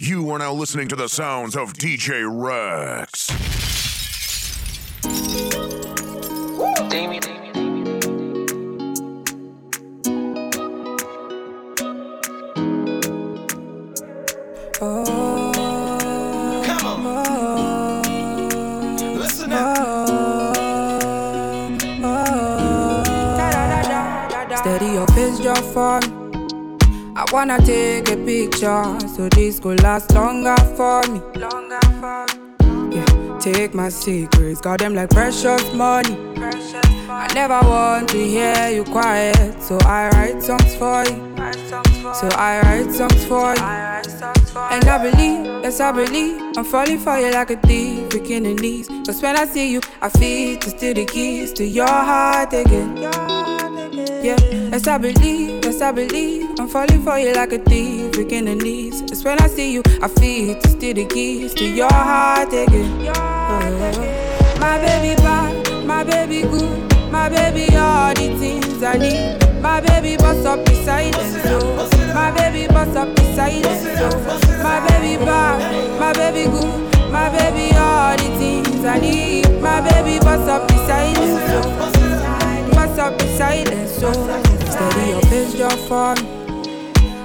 You are now listening to the sounds of DJ Rex. Come on. Listen up. Steady your face just for me. I wanna take a picture so this could last longer for me. Longer for me. Yeah, take my secrets, got them like precious money. precious I never want to hear you quiet, so I write songs for you. So I write songs for you. And I believe, yes I believe, I'm falling for you like a thief, breaking the knees. Cause when I see you, I feel to steal the keys to your heart again. Yeah, yes I believe, yes I believe, I'm falling for you like a thief, breaking the knees. It's when I see you, I feel to steal the keys to your heart again. Oh, my baby bad, my baby good, my baby all the things I need. My baby bust up the silence, oh. My baby bust up the silence, oh. My baby bad, my baby good, my baby all the things I need. My baby bust up the silence, oh. Bust up the silence, so steady your face just for me.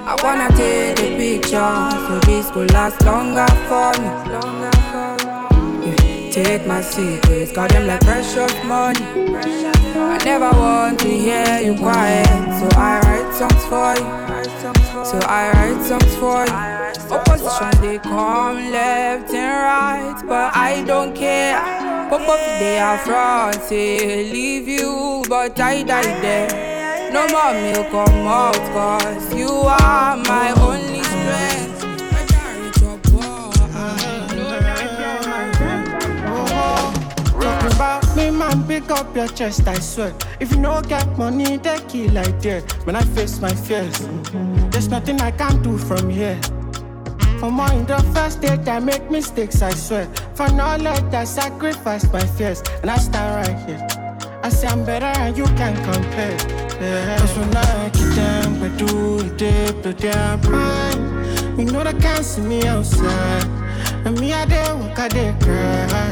I wanna take the picture, so this could last longer for me. Longer for me. Yeah, take my secrets, got them like precious money. I never want to hear you quiet, so I write songs for you. So I write songs for you. Opposition they come left and right, but I don't care. Pop up are front, say leave you, but I die there. No more milk come out, cause you are my only strength. Me, man, pick up your chest, I swear. If you no get money, they kill like that. When I face my fears, there's nothing I can do from here. More in the first date, I make mistakes, I swear. For knowledge, I sacrifice my fears, and I stand right here. I say I'm better and you can compare. Yeah. Cause when I get them, but do it, they put their mind. You know they can't see me outside. And me, I dare walk, I dare cry.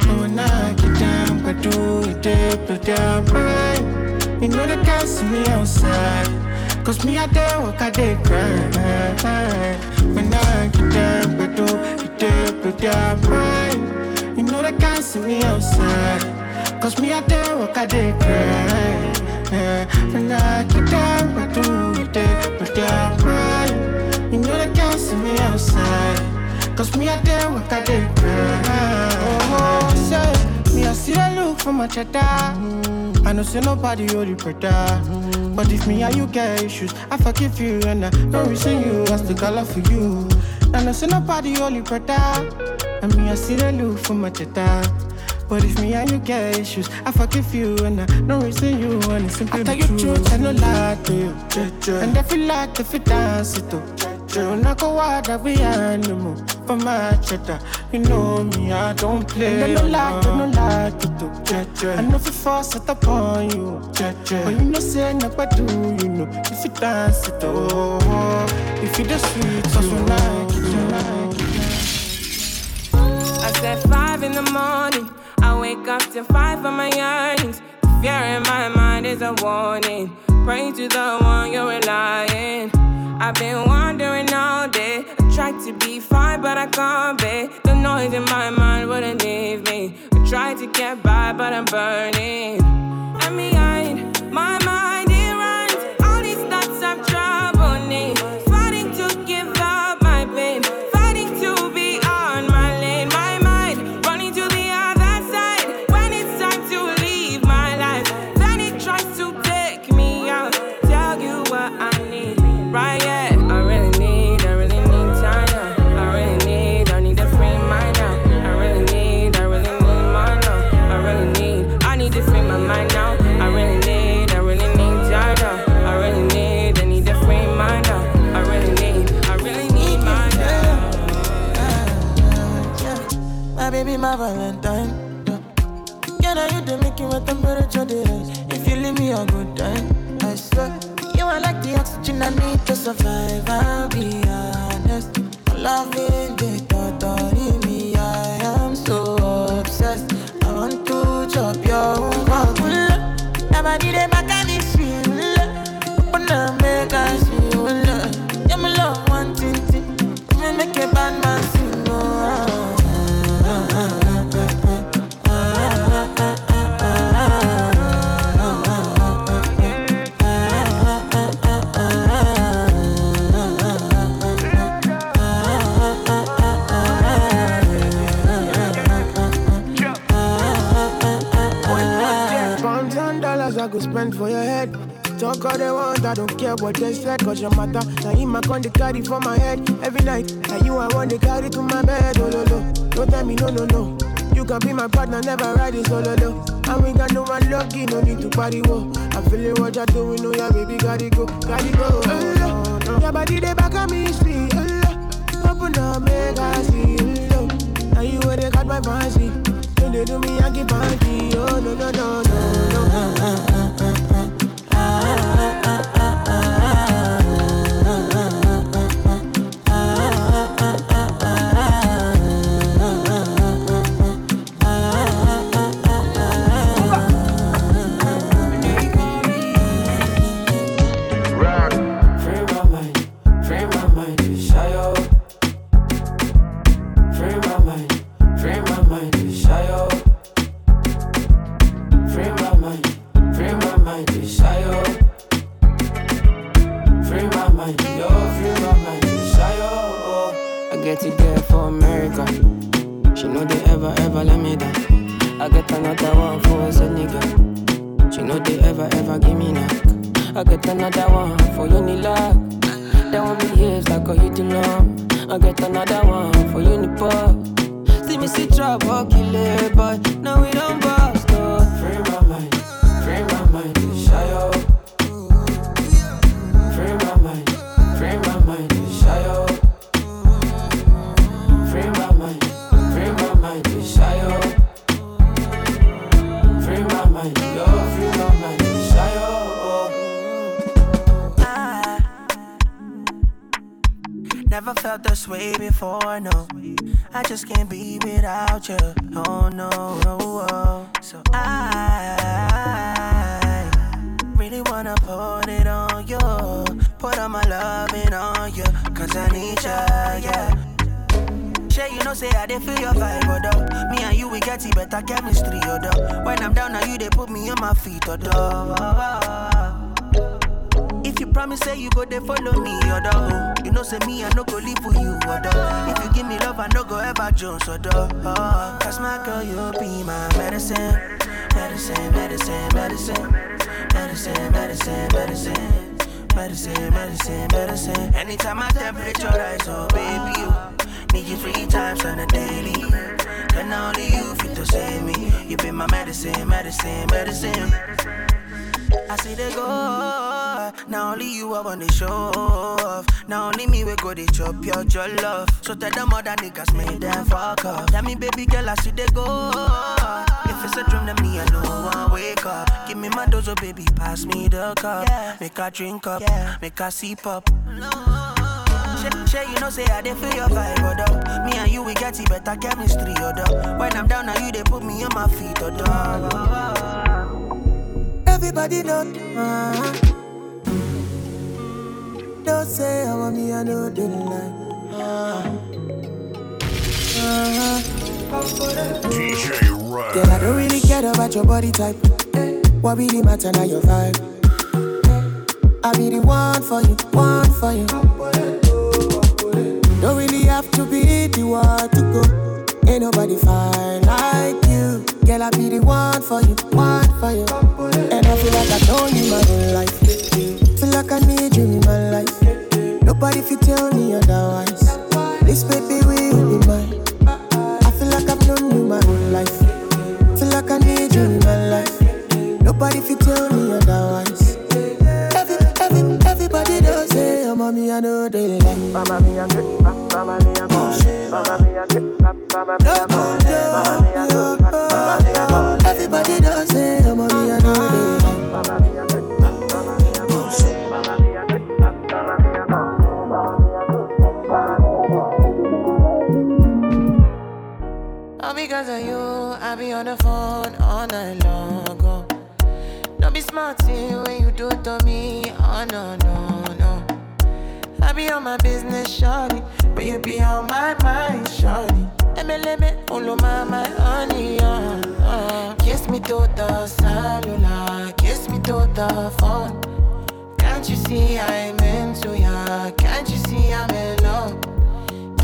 And when I get down, but do it, they put their mind. You know they can't see me outside. Cause me, I dare walk, I dare cry. When I get down, but do it, they put their mind. You know they can't see me outside. Cause me, I dare walk, I dare cry. When I get down, but do it, they put their mind. You know they can't see me outside. Cause me, I dare walk, I dare cry. Oh, oh, say, me, I see the for my cheddar. I know say nobody only brother. But if me and you get issues, I forgive you and I don't reason you. I still got love for you. I know say nobody only brother. And me, I see the look for my cheddar. But if me and you get issues, I forgive you and I don't reason you. And it's simply I tell you truth, I no lie to you. And if you like, if you dance it up. You not go out that we animal for my cheddar. You know me, I don't play. And I no lie, I no lie to do. I know if you force it upon you. But you know say nobody do, you know. If you dance it up, if you the sweet, so when I get you, like it. I said five in the morning. I wake up to five for my yearnings. The fear in my mind is a warning. Pray to the one you're relying. I've been wandering all day. I tried to be fine, but I can't be. The noise in my mind wouldn't leave me. I tried to get by, but I'm burning. And behind my my Valentine. Yeah, yeah now you the making my temperature the rise. If you leave me a good time, I swear. You are like the oxygen I need to survive. I'll be honest. Loving the thought spend for your head. Talk all they want, I don't care what they said, cause your matter. Now in my con they carry for my head every night. Now you I want to carry to my bed, oh no no. Don't tell me no no no. You can be my partner, never ride it oh, solo low. And we got no one lucky, no need to party wo. I'm feeling what you're doing, oh yeah, baby, gotta go, gotta go. Oh, no. no. Your body they back on me, sweet. Oh, open up, make I see. Oh, now you where they got my fancy. Don't they do me, I keep panty. Oh no no no no no. Only you are on the show off. Now only me we go they chop your love. So tell them other niggas make them fuck up. Tell me baby girl I see they go. If it's a dream then me I know I wake up. Give me my dose, oh baby pass me the cup. Make I drink up, make I sip up. Shit, you know say I dey feel your vibe, although Me and you we get it better chemistry, although When I'm down now you they put me on my feet, although Everybody know, uh-huh. Don't say I want me, I know the lie. DJ Red. Girl, I don't really care about your body type. What really matter now your vibe? I be the one for you, one for you. Don't really have to be the one to go. Ain't nobody fine like you. Girl, I be the one for you, one for you. And I feel like I know you my whole life. I need you in my life. Nobody fit tell me otherwise. This baby will be mine. I feel like I've known you my whole life. Feel like I need you in my life. Nobody fit tell me otherwise. Every, every, everybody does say, oh, mommy, I know they like. Mama, me, I get, mama, me, I go. Mama, me, I get, mama, me, I go. Mama, me, I go. Everybody does say, oh, mommy, I know they like. Because of you, I be on the phone all night long. Oh. Don't be smart when you do to me. Oh no, no, no. I be on my business, shawty. But you be on my mind, shawty. MLM, follow my, my honey, uh, uh. Kiss me to the cellular, kiss me to the phone. Can't you see I'm into ya? Can't you see I'm in love?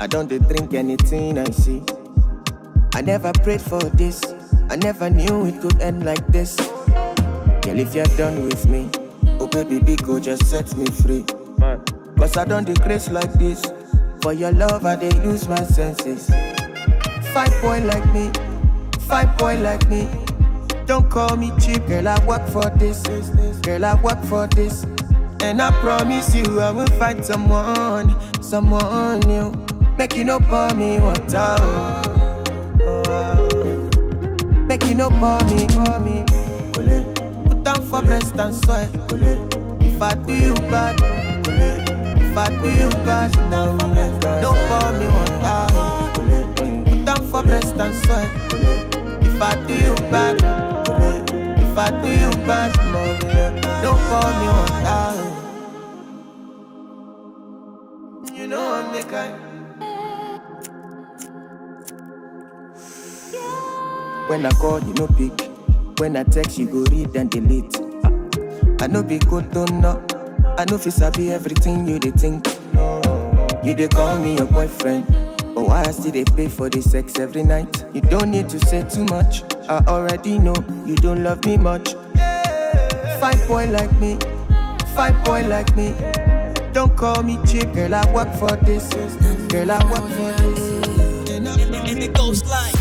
I don't drink anything I see. I never prayed for this. I never knew it could end like this. Girl, if you're done with me, oh baby, big go just set me free. Cause I don't decrease like this. For your love, I dey use my senses. Five boy like me, five boy like me. Don't call me cheap, girl. I work for this, girl. I work for this, and I promise you I will find someone, someone new. You no pour me water. Oh, oh, you no pour me, pour me. Put down for breast and sweat. If I do you bad, if I do you bad, no, don't pour me water. Oh. Put down for breast and sweat. If I do you bad, if I do you bad, no, don't pour me When I call, you no pick. When I text, you go read and delete. I know be good, don't know. I know fi sabi everything you dey think. You dey call me your boyfriend, but why I still dey pay for the sex every night? You don't need to say too much. I already know you don't love me much. Fine boy like me, fine boy like me. Don't call me cheap, girl. I work for this, girl. I work for this. And it goes like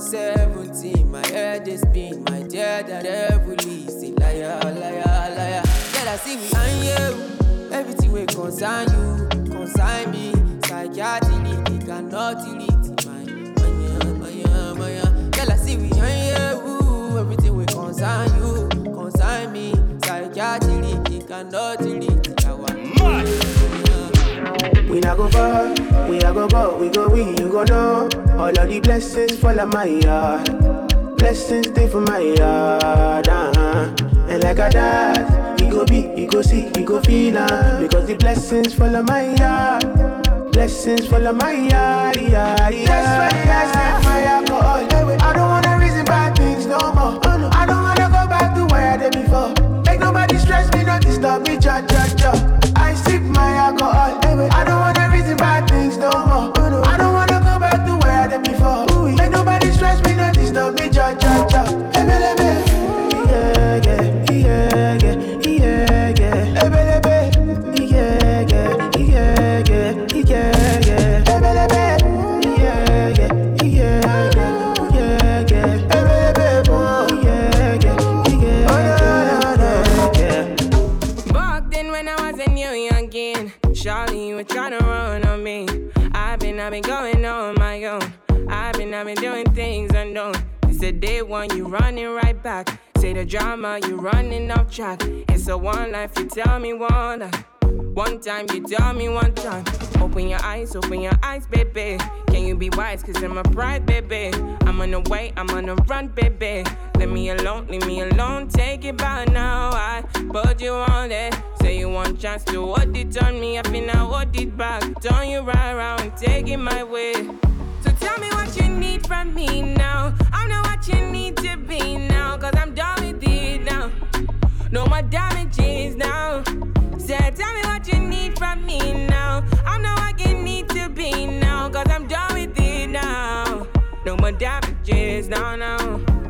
2117, my head is spin. My dear, that heavily. Say liar, liar, liar. Yeah, I see me and you. Everything will concern you, concern me. Psychiatry, they cannot delete my, my, my, my. Girl, I see we and you. Everything will concern you, concern me. Psychiatry, they cannot delete not go far, we a go go, we go we, you go know. All of the blessings fall on my yard. Blessings stay for my yard, uh-huh. And like a dad, he go be, he go see, he go feel uh, Because the blessings fall on my yard. Blessings fall on my yard, yeah. That's why I. tell me one. One time, you tell me one time. Open your eyes, open your eyes, baby. Can you be wise? Cause I'm a pride, baby. I'm on the way, I'm on the run, baby. Leave me alone, leave me alone. Take it by now. I put you on it. Say you want chance to hold it on me. I feel I hold it back. Turn you right around, take it my way. So tell me what you need from me now. I'm not what you need to be now. Cause I'm done. No more damages now. Say, tell me what you need from me now. I'm not what you need to be now. Cause I'm done with it now. No more damages, no, no.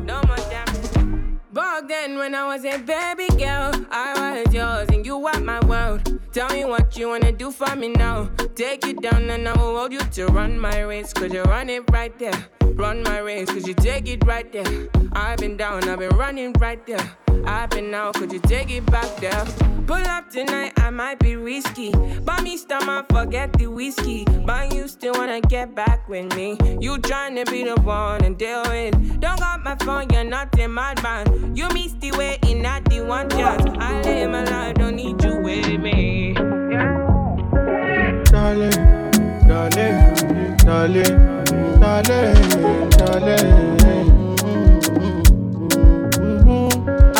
No more damages. then, when I was a baby girl, I was yours and you were my world. Tell me what you wanna do for me now. Take you down and I will hold you to run my race. Cause you run it right there. Run my race, cause you take it right there. I've been down, I've been running right there. I've been out, could you take it back there? Pull up tonight, I might be risky. Buy me stomach, forget the whiskey. But you still wanna get back with me. You trying to be the one and deal with. Don't got my phone, you're not in my man. You miss the way in not the one chance. I live my life, don't need you with me. Darling, darling, darling, darling, darling.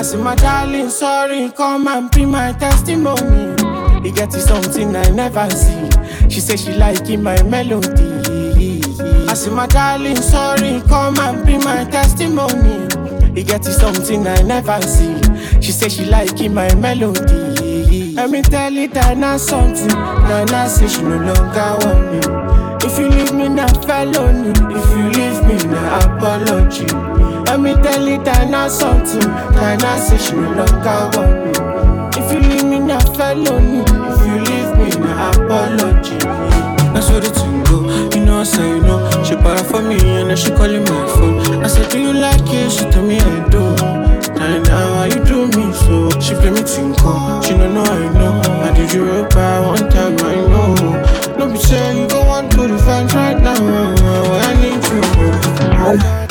I see my darling, sorry, come and be my testimony. He get you something I never see. She say she like liking my melody. I see my darling, sorry, come and be my testimony. He get you something I never see. She say she like liking my melody. Let me tell you that not something. Nana say she no longer want me. If you leave me now, felony. If you leave me now, apology. Let me tell you that not something. Nana say she no longer want me. If you leave me now, me. If you leave me now, apology. That's what the thing go. You know I say you know. She para for me and then she calling my phone. I said, Do you like it? She told me I do. And now how you do me so? She play me tinko. She don't know I know. I did you real bad one time I know. No be say you go on to the fans right now. I need you.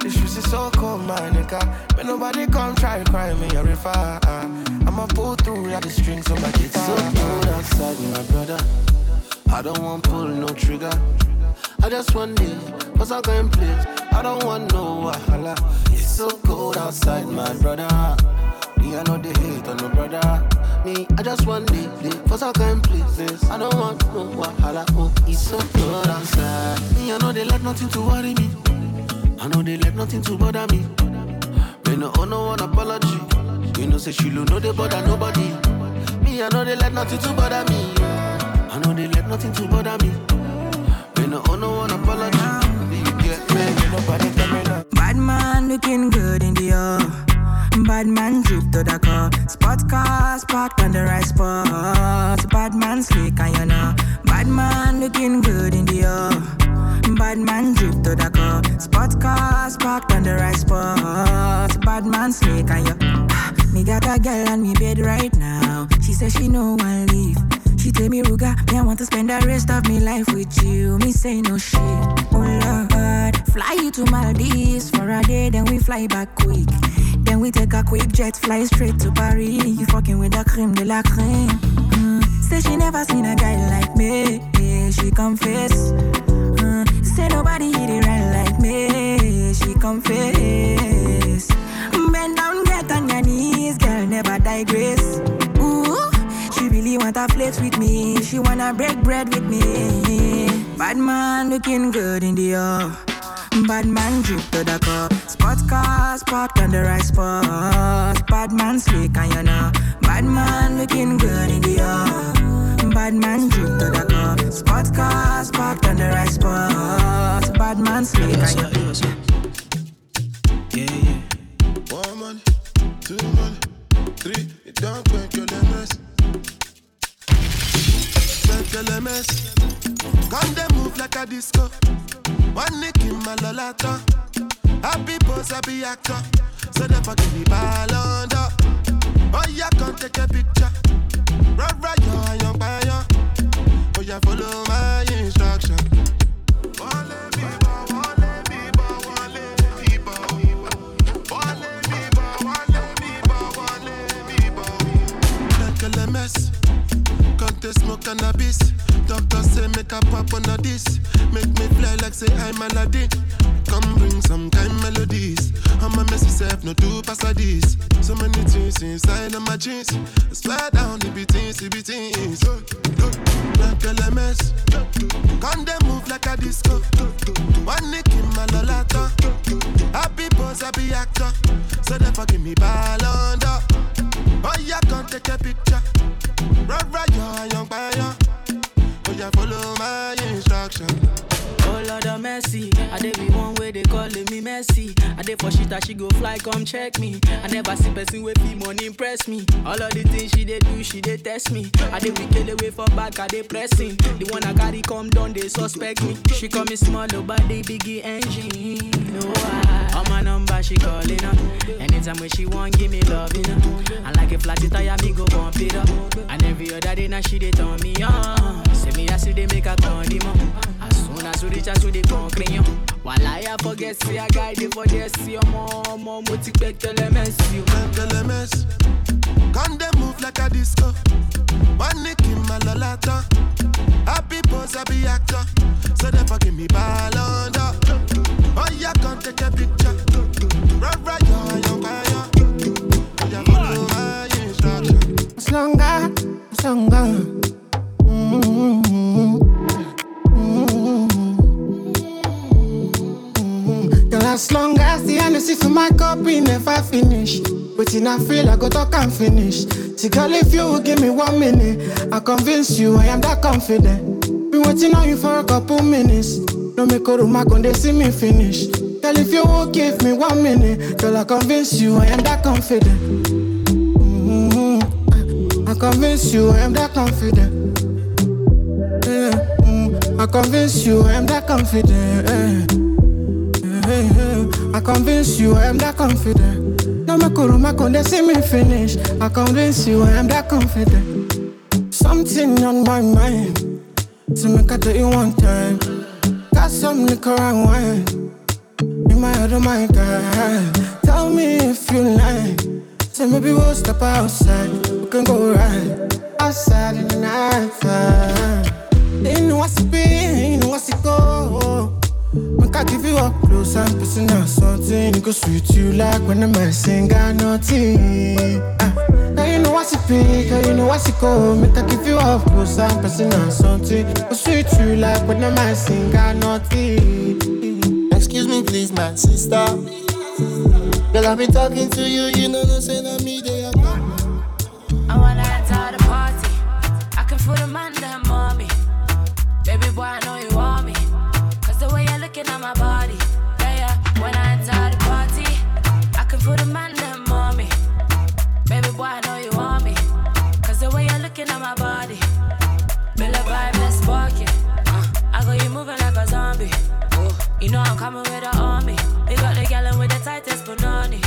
The streets is so cold, my nigga. May nobody come try to cry me a river. I'ma pull through like the strings on my guitar. So cold outside, my brother. I don't want pull no trigger. I just want live, cause I can play. I don't want no wahala. It's so cold outside, my brother. Me, I know they hate on no brother. Me, I just want live, live, cause I can play. I don't want no wahala. Oh, it's so cold outside. Me, I know they let nothing to worry me. I know they let nothing to bother me. Me no owe no one apology. You know say she no they bother nobody. Me I know they let nothing to bother me. I know they let nothing to bother me. Me no owe no one apology. You get me? Nobody me no. Bad man looking good in the air. Bad man drip to the car. Spot cars parked on the right spot. Bad man slick and you know. Bad man looking good in the air. Bad man drip to the car. Spot cars parked on the right spot. Bad man slick and you. Me got a girl on me bed right now. She says she no one leave. She tell me, Ruga, me I want to spend the rest of me life with you. Me say no shit. Oh Lord, fly you to Maldives for a day, then we fly back quick. Then we take a quick jet, fly straight to Paris. You fucking with the creme de la creme. Mm. Say she never seen a guy like me. Yeah, she confess. Mm. Say nobody hit it right like me. She confess. Bend down, get on your knees, girl, never digress. Ooh, she really want to flex with me. She wanna break bread with me. Bad man looking good in the air. Bad man drip to the cup. Spot cars parked on the right spot. Bad man slick and you know. Bad man looking good in the air. Bad man drip to the cup. Spot cars parked on the right spot. Bad man slick and you know. Yeah, yeah. One money, two money, three, it don't make your lemons. Make your lemons. Come they move like a disco. One nick in my lolata. Happy boss, happy actor. So never give me ball under. Oh, yeah, come take a picture. Right, right, yo, young buyer. Oh, yeah, follow my instruction. Bibo, wale bibo. Like a LMS. Can't smoke cannabis? Doctor say make a pop on this. Make me fly like say I'm Aladdin. Come bring some kind melodies. I'm a messy self, no two pass like this. So many things inside of my jeans. I swear down, the beatings, the beatings. Like LMS. Come they move like a disco. One nick in my lolata. Happy pose, happy actor. So therefore give me ball under. Oh, yeah, come take a picture. Right, right, you're young fire. Follow my instruction. Oh Lord of mercy, I dey be one way they calling me messy. I dey for shit she go fly, come check me. I never see person with fee money impress me. All of the things she dey do, she dey test me. I dey wicked away for back, I dey pressing. The one I carry come down, they suspect me. She call me small, oh, but the biggie engine. No, I, on my number she calling up. Anytime when she want, give me love. And like a flat tire, me go bump it up. And every other day now she dey turn me on. Say me I see they make a condiment. As soon as we reach out to the concrete, while I forget, see a guy dey for there, see your mom, mom, mo ti pẹ́ kẹlẹ́ mẹ́sì o. LMS. Come they move like a disco. One nick in my lolata. Happy pose, happy actor. So therefore give me ball under. Oh yeah, come take a picture. Right, right, you're young fire. Yeah, follow my instruction. It's longer, it's longer. Mm-hmm. As long as the energy for my cup we never finish. Waiting, I feel I go talk and finish. See, girl, if you will give me one minute, I convince you I am that confident. Been waiting on you for a couple minutes. No make a room, I see me finish. Girl, if you will give me one minute, girl, I convince you I am that confident. Mm-hmm. I convince you I am that confident. Yeah, mm, I convince you I am that confident. Yeah. I convince you I am that confident. No I can they see me finish. I convince you I am that confident. Something on my mind. To make I tell you one time. Got some liquor and wine. In my head, oh my God. Tell me if you like. Say maybe we'll step outside. We can go right outside in the night. I give you up close and personal something. It go sweet you like when the man sing got nothing. Ah, Now you know what's it be, girl, you know what's it go. Make I give you up close and personal something. It go sweet you like when the man sing got nothing. Excuse me, please, my sister. Girl, I've been talking to you, you know, no say that me they are. I wanna enter the party. I can feel the man them on me. Baby boy, I know my body. Yeah, yeah. When I enter the party, I can feel the man them on me. Baby boy, I know you want me. Cause the way you're looking at my body. Feel the vibe, let's spark it. Uh, I got you moving like a zombie. Ooh, You know I'm coming with an army. We got the gallon with the tightest punani.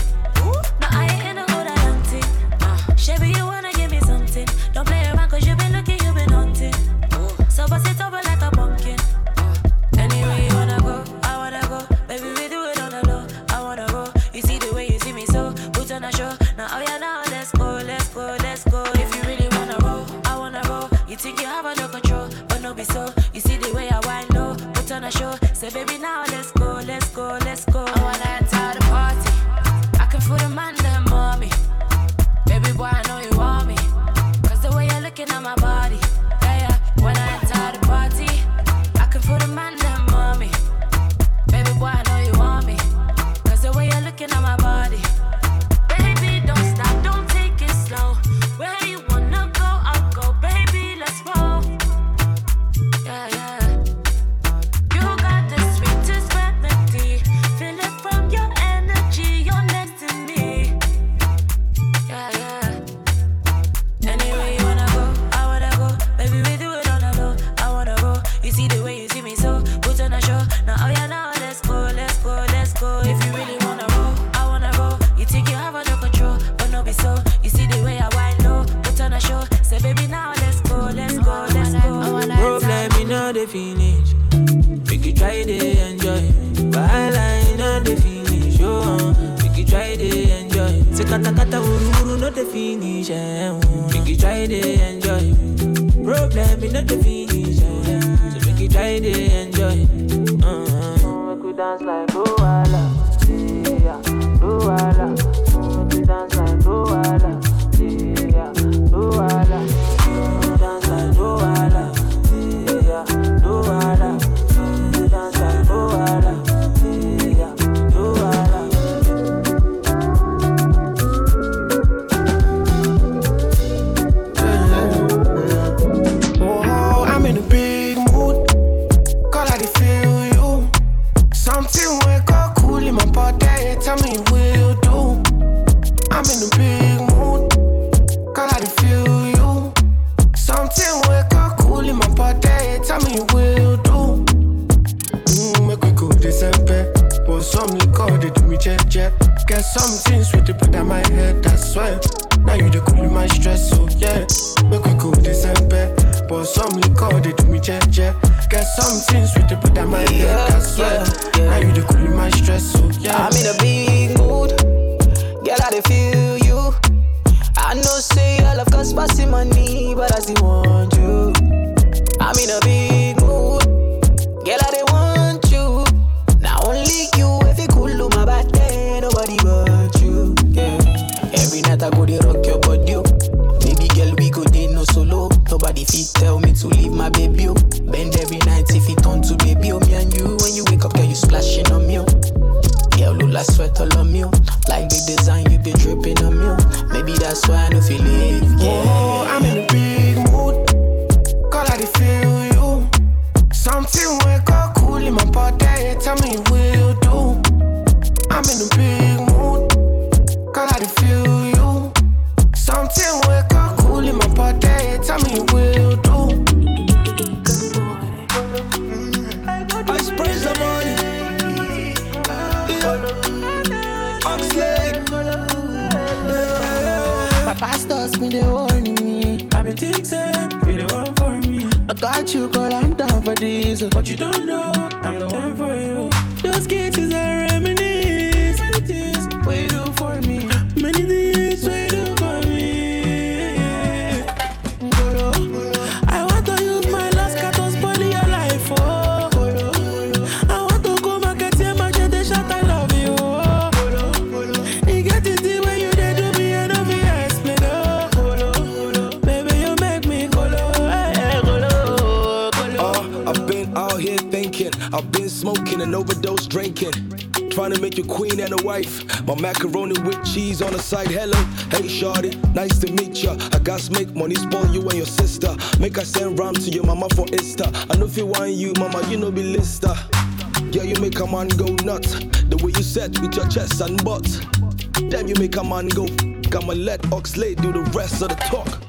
man go nuts. The way you set with your chest and butt. Damn, you make a man go. Gonna let Oxley do the rest of the talk.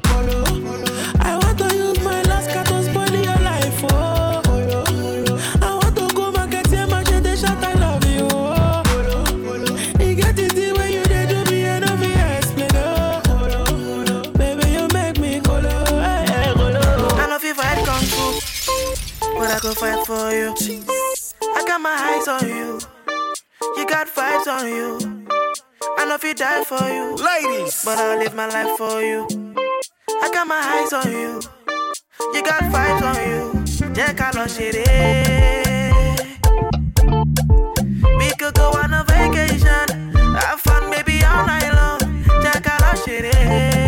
but I'll live my life for you. I got my eyes on you. You got vibes on you. Jẹ́ ká lọ ṣeré. We could go on a vacation. Have fun, maybe all night long. Jẹ́ ká lọ ṣeré.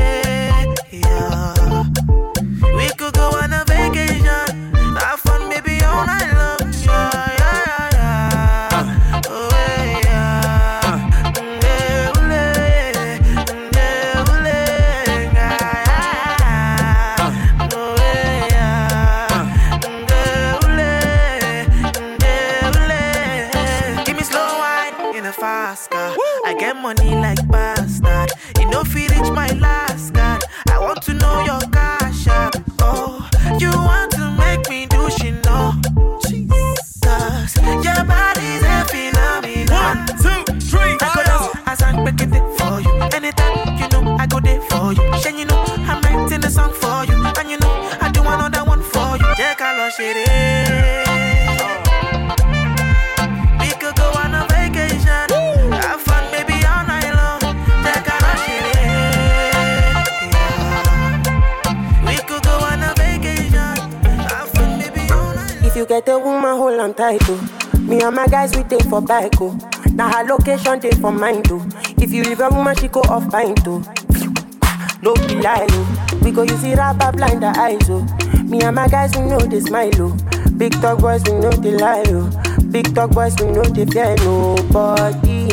On tight, oh. Me and my guys, we take for bike, oh. Now her location, take for mine, too. Oh. If you leave a woman, she go off pint, too. Oh. No be lie, oh. We go use it rapper blind the eyes, oh. Me and my guys, we know they smile, oh. Big talk boys, we know they lie, oh. Big talk boys, we know they fear nobody.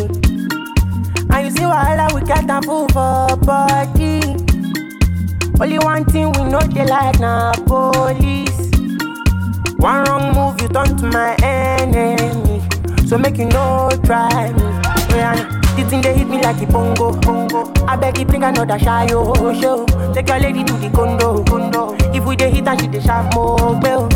And you see why we get a fool for body. Only one thing we know they like now, police. One wrong move, you turn to my enemy. So make you no try me. Yeah, the thing they hit me like a bongo, bongo. I beg you bring another shy show. Take your lady to the condo, condo. If we dey hit and she dey sharp more, bell.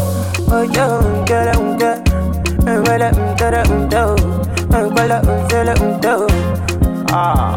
Oh yo, get it, get it, get it, get it, get it, get it, Ah.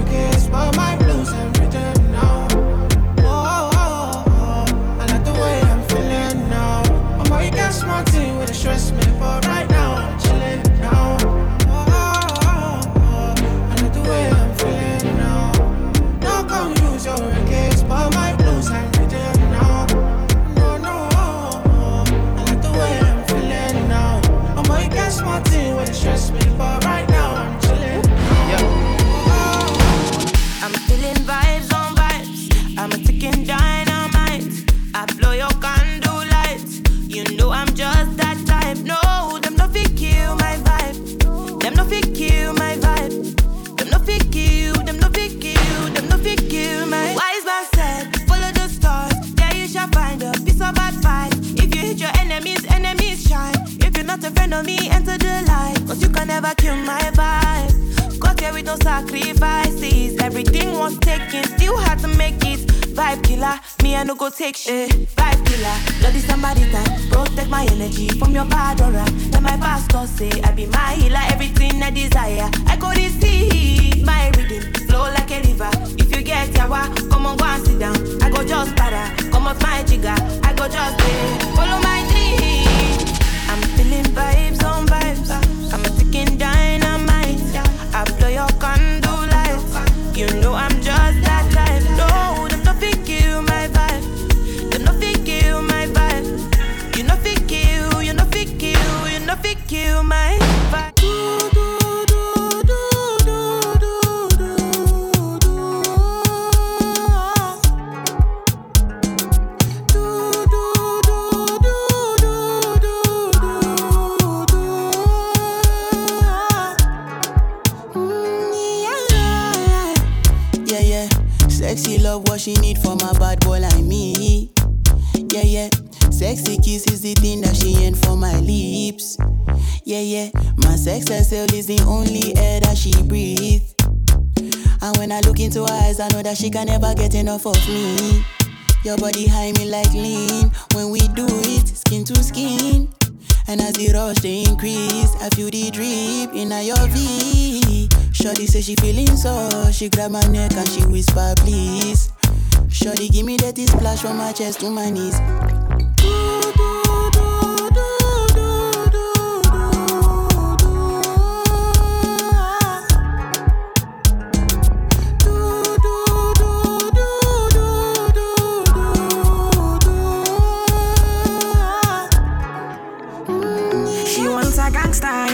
but my blues and rhythm now. Oh, oh, oh, I like the way I'm feeling now. I'm all you got stress me, no sacrifices. Everything was taken, still had to make it. Vibe killer, me I no go take shit. Vibe killer, bloody somebody time. Protect my energy from your bad aura. Let my pastor say I be my healer, everything I desire. I go to see my rhythm flow like a river. If you get yawa, come on go and sit down. I go just para, come off my jigger. I go just pay, follow my dream. I'm feeling vibes on vibes. I'm a ticking dynamite. You know I'm just love, what she need from a bad boy like me. Yeah, yeah. Sexy kiss is the thing that she ain't for my lips. Yeah, yeah. My sex herself is the only air that she breathes. And when I look into her eyes, I know that she can never get enough of me. Your body high me like lean. When we do the rush they increase, I feel the drip in your V. Shorty say she feeling so, she grab my neck and she whisper please. Shorty give me that splash from my chest to my knees.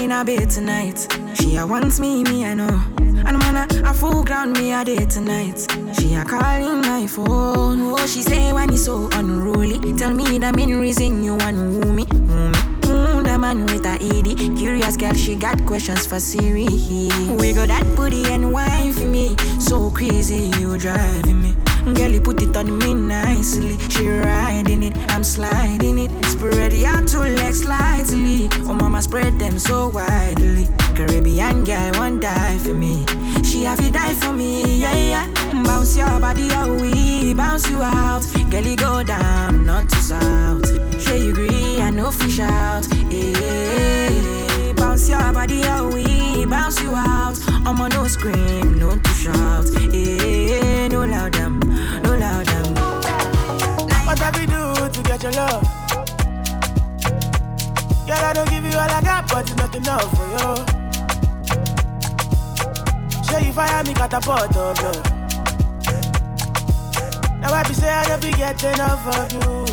In a bed tonight. She a wants me, me I know. And man, a, a full ground me a day tonight. She a calling my phone. Oh, she say when it's so unruly. Tell me the main reason you want woo me. Me. Mm, the man with a ED. Curious girl, she got questions for Siri. We got that booty and wine for me. So crazy, you driving me. Girl, you put it on me nicely. She riding it, I'm sliding it. Spread your two legs slightly. Oh, mama, spread them so widely. Caribbean girl, won't die for me. She have to die for me, yeah, yeah. Bounce your body, oh, we bounce you out. Girl, you go down, not to south. Sure you agree, I know fish out. Yeah, bounce your body, oh, we bounce you out. I'm on no scream, no to shout. Yeah, no loud them, your love? Girl, I don't give you all I got, but it's not enough for you. Say you fire me, catapult of love. Now I be say I don't be get enough of you.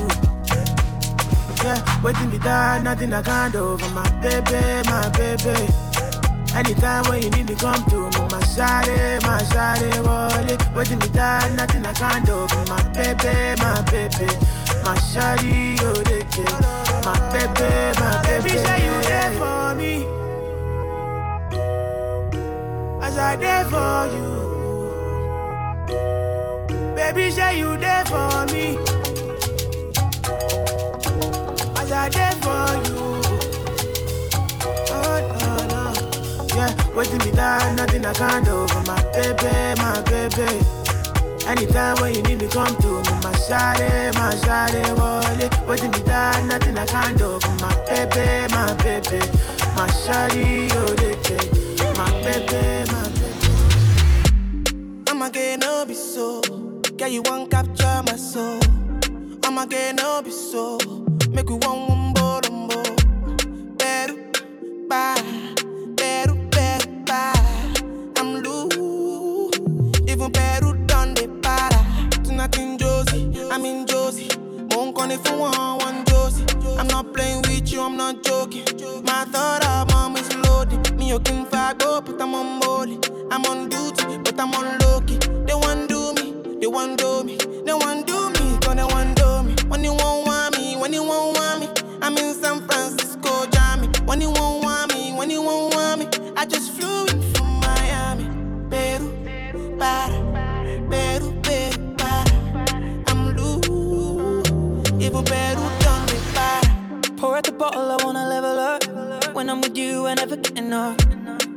Yeah, waiting be done, nothing I can't do for my baby, my baby. Anytime when you need me, come to me, my shawty, my shawty, wallet. Waiting be done, nothing I can't do for my baby, my baby. My shawty, oh, they get my baby, my baby. Baby, say you there for me. As I there for you. Baby, say you there for me. As I there for you. Oh, no, no. Yeah, waiting me down, nothing I can't do for my baby, my baby. Anytime when you need me, come to me, shawty, my shawty, wallet. Waiting me down, nothing I can't do my baby, my baby. My shawty, oh, they my baby, my baby. I'ma get no be so. Girl, you won't capture my soul. I'ma get no be so. Make you want one more, one bolombo. Better, bye. Better, better, bye. I'm loose. Even better Call if you want one Josie. I'm not playing with you, I'm not joking. My thought mom is loaded. Me, you can up, but I'm on molly. I'm on duty, but I'm on low key. They want do me, they want do me, they want do me, they want do me. When you won't want me, when you won't want me, I'm in San Francisco, Jammy. When you won't want me, when you won't want me, I just flew in from Miami, Peru, para, Out the bottle, I wanna level up. When I'm with you, I never get enough.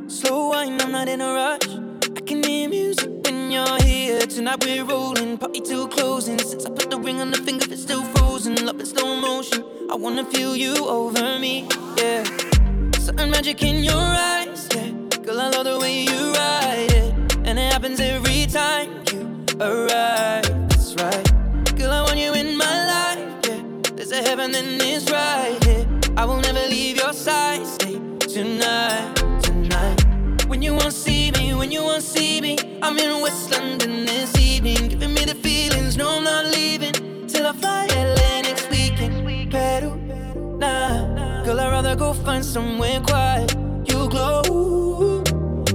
Slow wine, I'm not in a rush. I can hear music when you're here. Tonight we're rolling, party till closing. Since I put the ring on the finger, it's still frozen. Love in slow motion. I wanna feel you over me, yeah. Certain magic in your eyes, yeah. Girl, I love the way you ride it, and it happens every time you arrive. That's right. Girl, I want you in my life, yeah. There's a heaven and it's right here. I will never leave your side. Stay tonight, tonight. When you won't see me, when you won't see me, I'm in West London this evening, giving me the feelings. No, I'm not leaving till I fly LA next weekend. Peru, nah, girl, I'd rather go find somewhere quiet. You glow,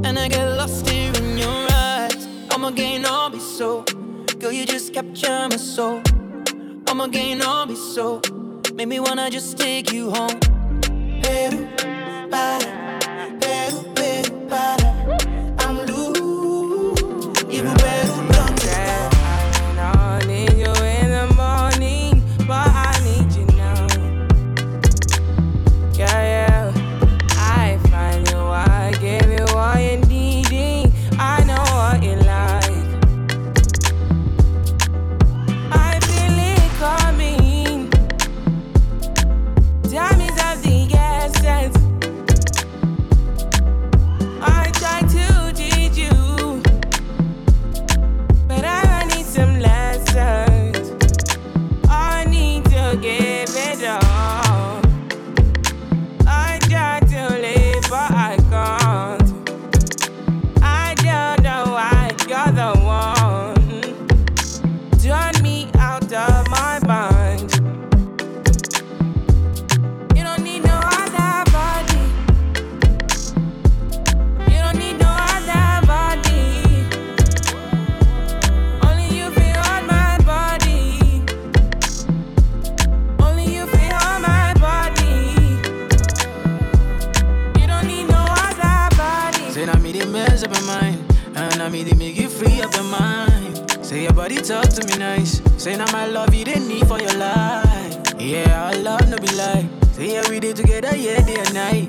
and I get lost here in your eyes. I'ma gain all be so, girl, you just capture my soul. I'ma gain all be so, make me wanna just take you home. Peru, para, Peru, Peru, para. I'm loose, even Peru mess up my mind. And I mean, they make you free up your mind. Say your body talk to me nice. Say now my love you didn't need for your life. Yeah, I love no be like. Say yeah, we did together, yeah, day and night.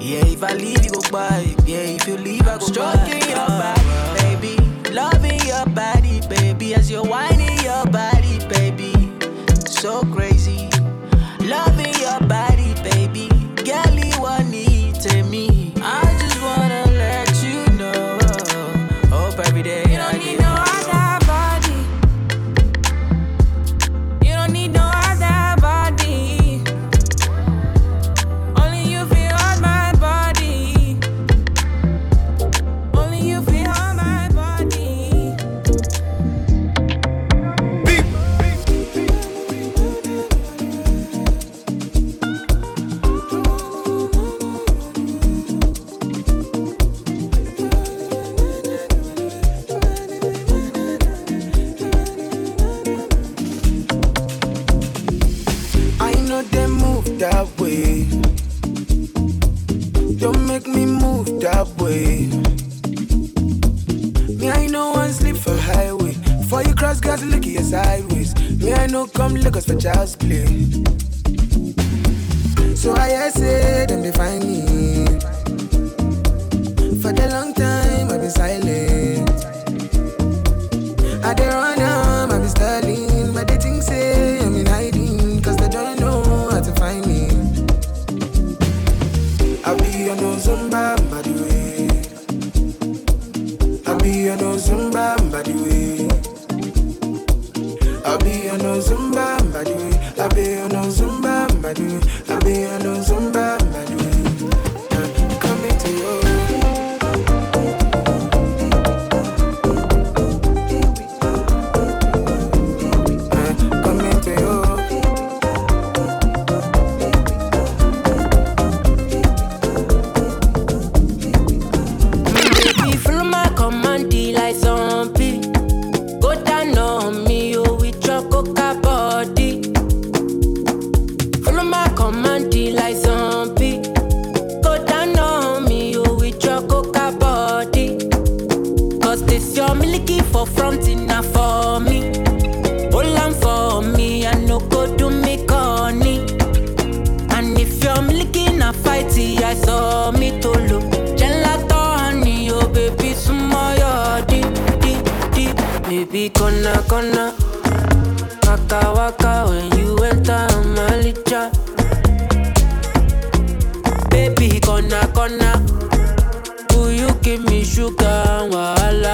Yeah, if I leave, you go by. Yeah, if you leave, I go Stroking your body, baby. Loving your body, baby. As you're whining your body, baby. So crazy. walkout when you enter Malicha. Baby, gonna, gonna. Will you give me sugar wahala?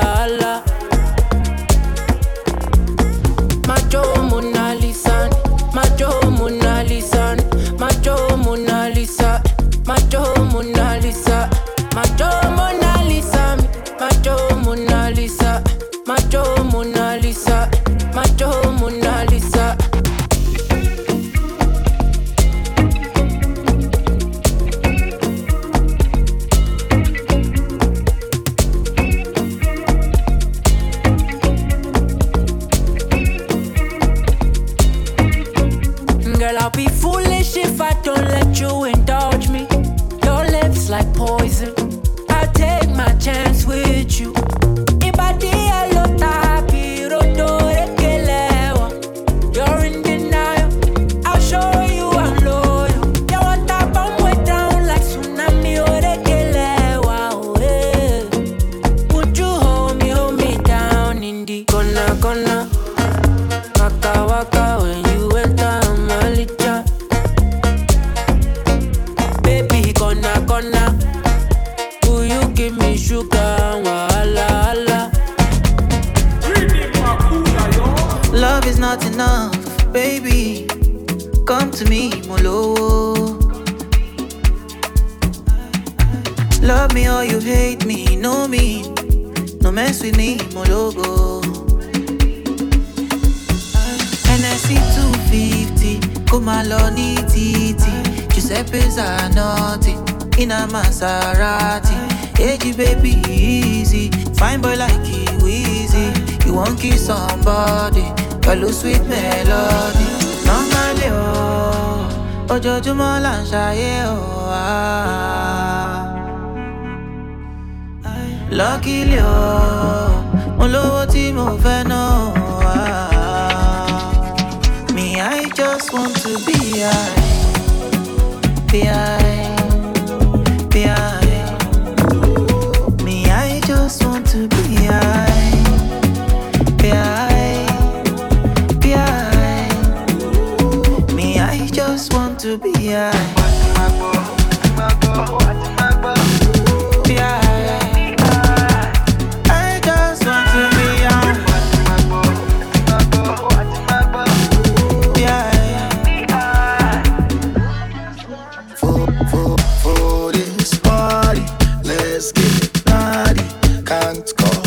Can't call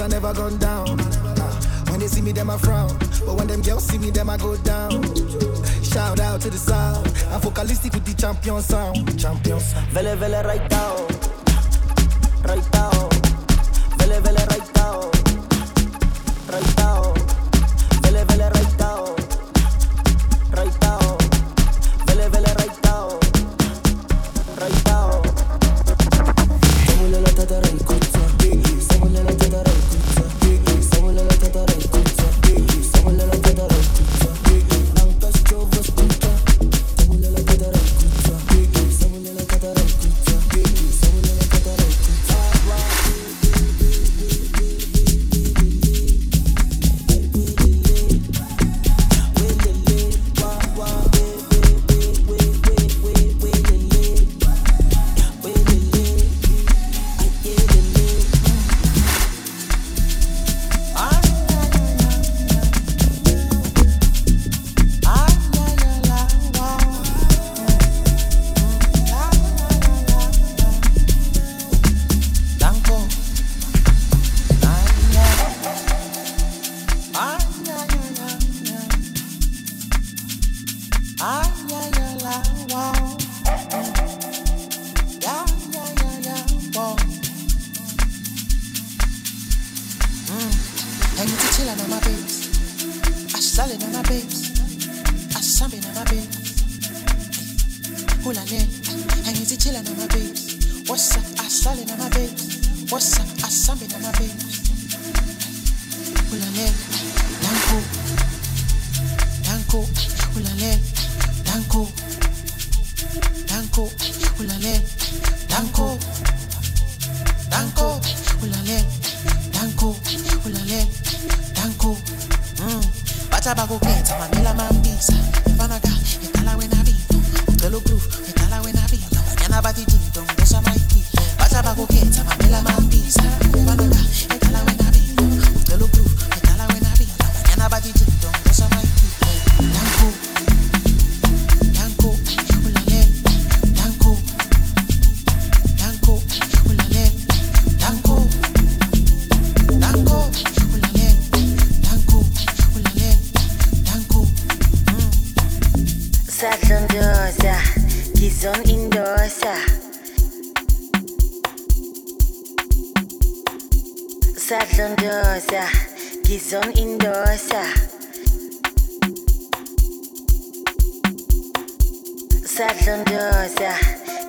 I never gone down. When they see me, them I frown. But when them girls see me, them I go down. Shout out to the sound. I'm vocalistic with the champion sound. Champion sound. Vele, vele, right down. Right down.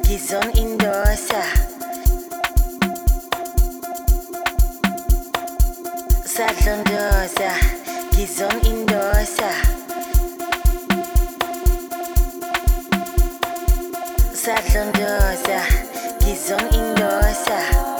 Gizon Indosa. Salon Dosa Gizon Indosa. Salon Gizon Indosa.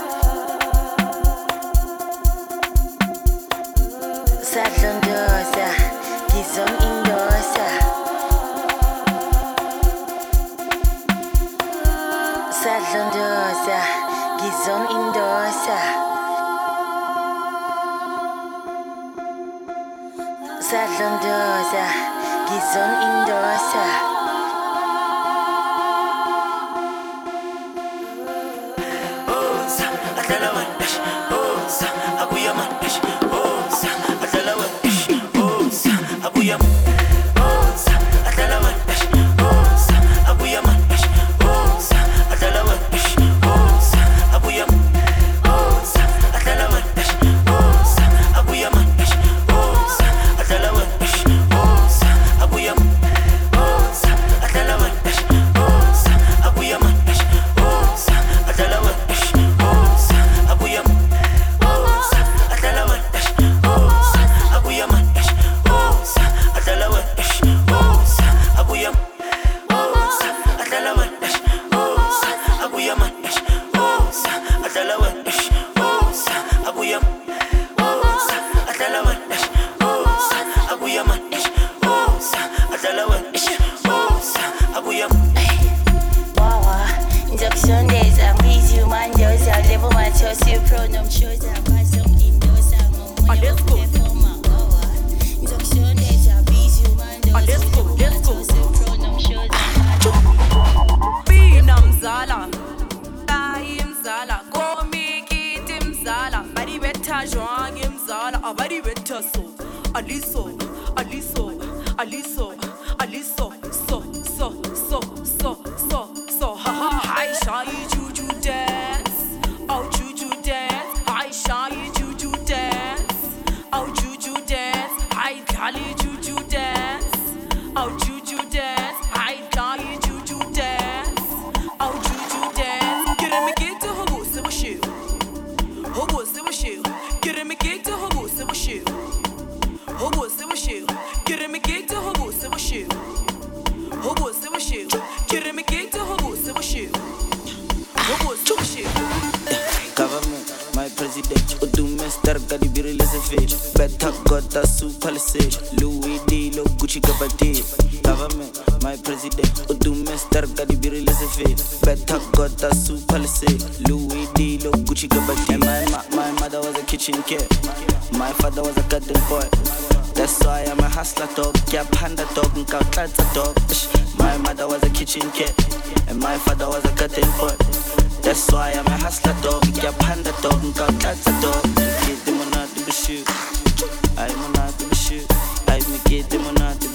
Gucci kapatit Government, my president Udume star gadi biri lese fit Betta gota su palace Louis D lo Gucci kapatit And my, ma my mother was a kitchen kid. My father was a garden boy. That's why I'm a hustler dog. Yeah, panda dog, and cat's a dog My mother was a kitchen kid. And my father was a garden boy. That's why I'm a hustler dog. Yeah, panda dog, nkautlata dog. Kid, I'm not the shoot I'm not get them or not.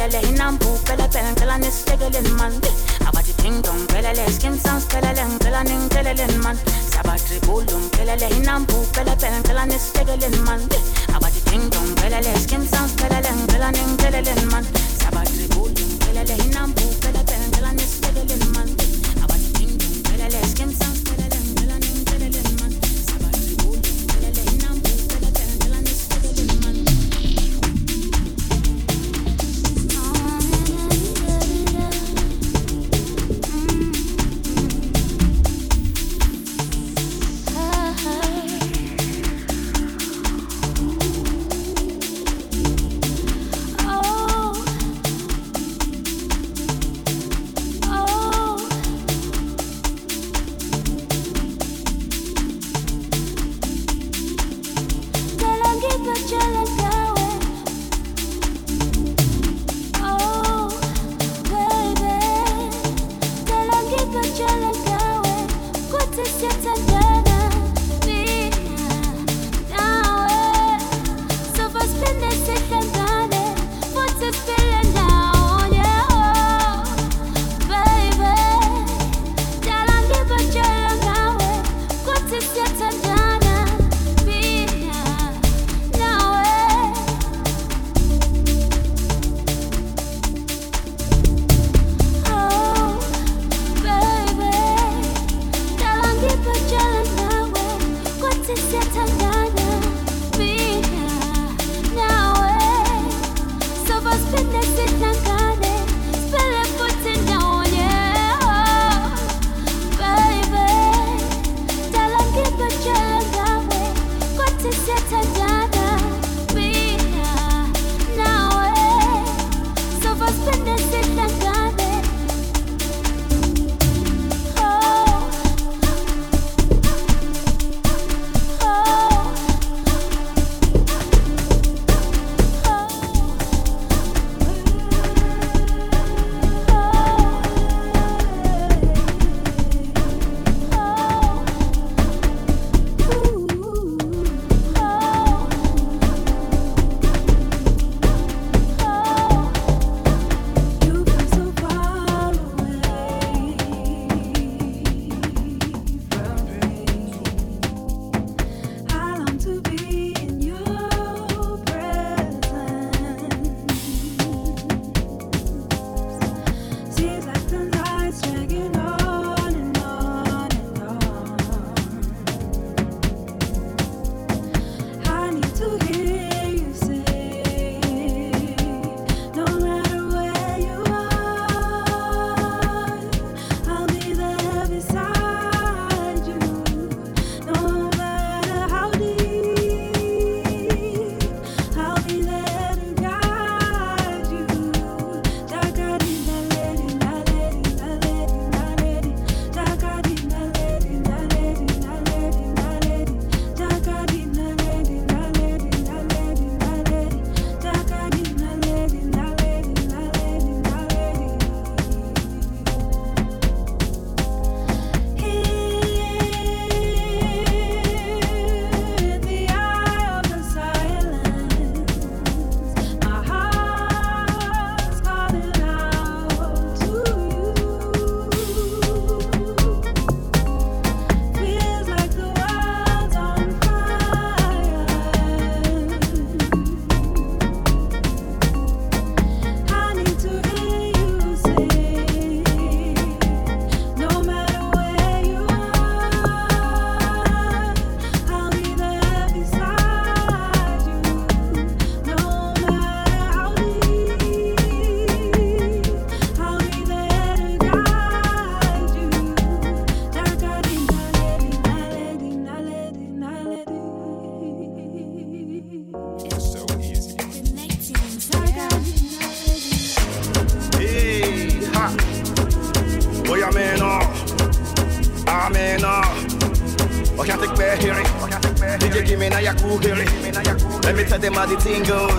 pelele inambu pelele ngelane silekeleni man. Abathi ding dong pelele skim sounds pelele ngelane ngelekeleni man. Sabathi bulum pelele inambu pelele ngelane silekeleni man. Abathi ding dong pelele skim sounds pelele ngelane ngelekeleni man. Sabathi bulum pelele inambu pelele body tingle.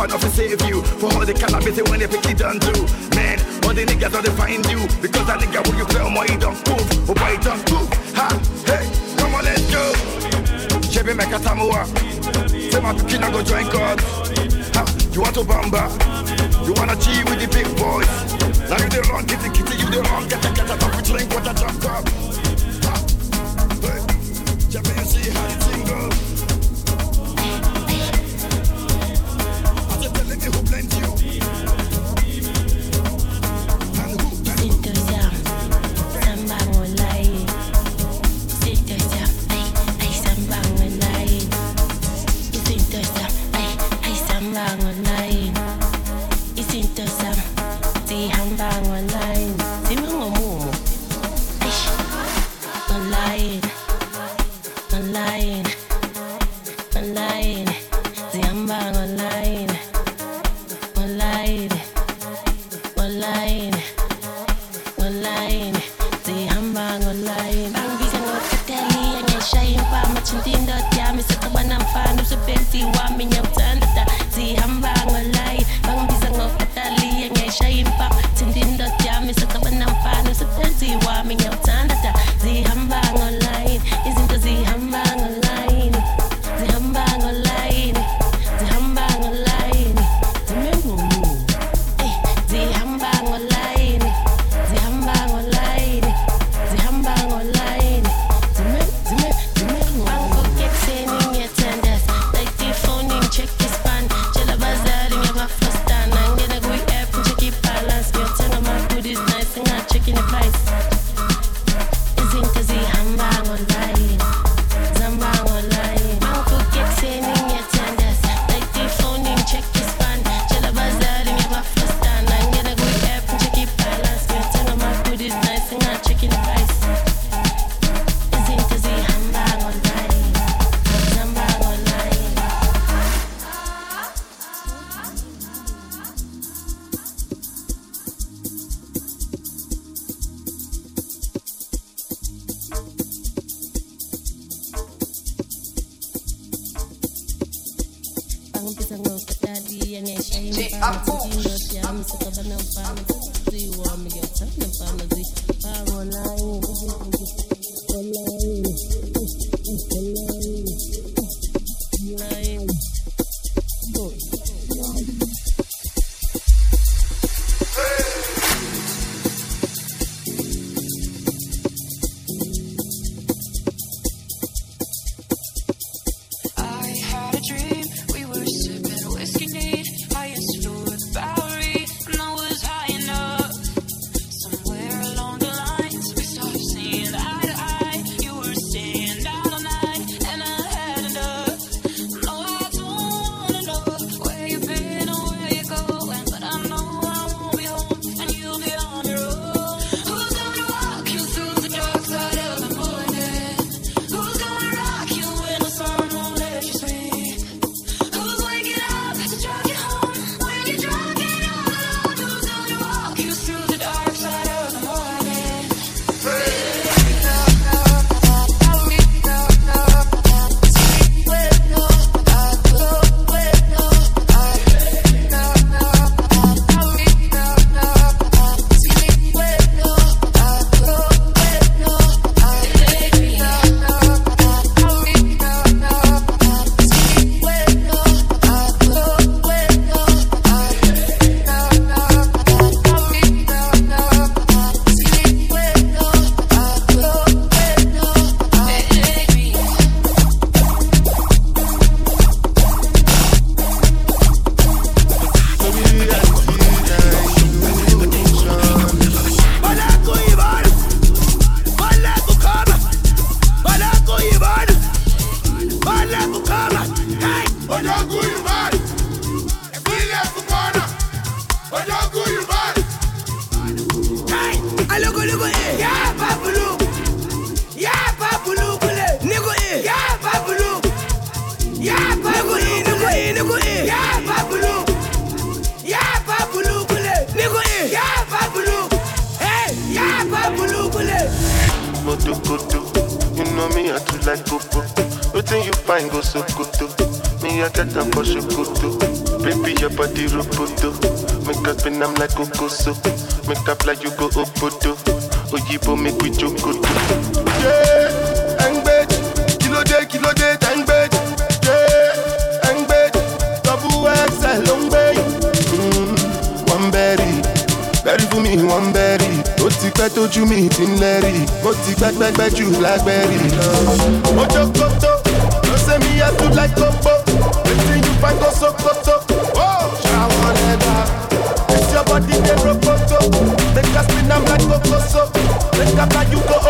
partner to save you. For all the cannabis they when they pick it and do. Man, all the niggas how they find you. Because that nigga will you tell my he don't move. Oh boy, don't move. Ha, hey, come on, let's go. Chebe make a samoa. Say my pikin go join God. Ha, you want to bamba? You wanna cheat with the big boys? Now you the wrong kitty kitty, you the wrong get the get a top with drink, what a jump up. Online. like combo. Between you find go so koto. Oh, I wanna die. This your body they rokoto. Make us spin 'em like kokoso. Make up like you go.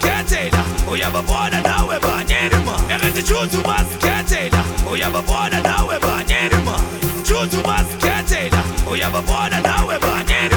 uyababona nawe banyirima eretijuthumazikhethela uyababona nawe banyirima juthumazikhethela uyababona nawe banyirima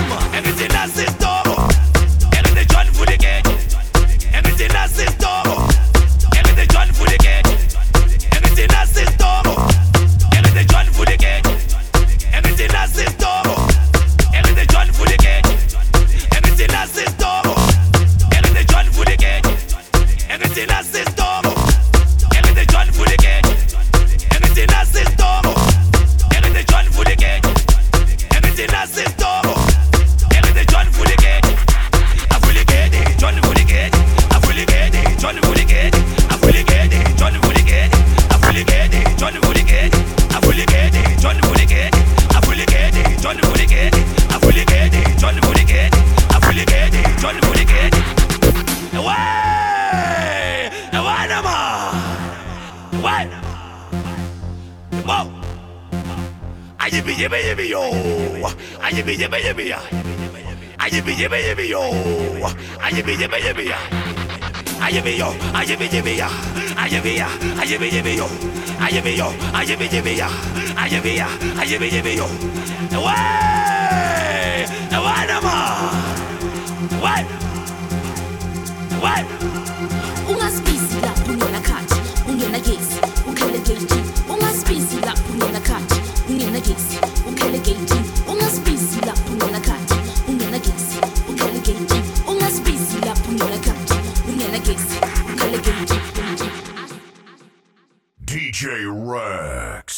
ayebeyo ayebeyebeya ayebeya ayebeyebeyo ayebeyo ayebeyebeya ayebeya ayebeyebeyo ouais ouais nama ouais ouais ungasibisi lapho Rex.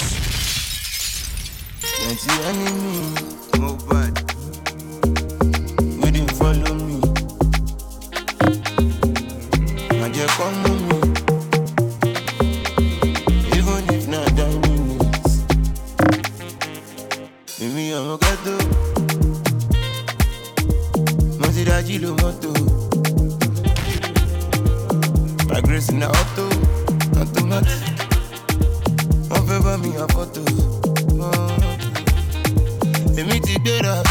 èmi ti gbéra.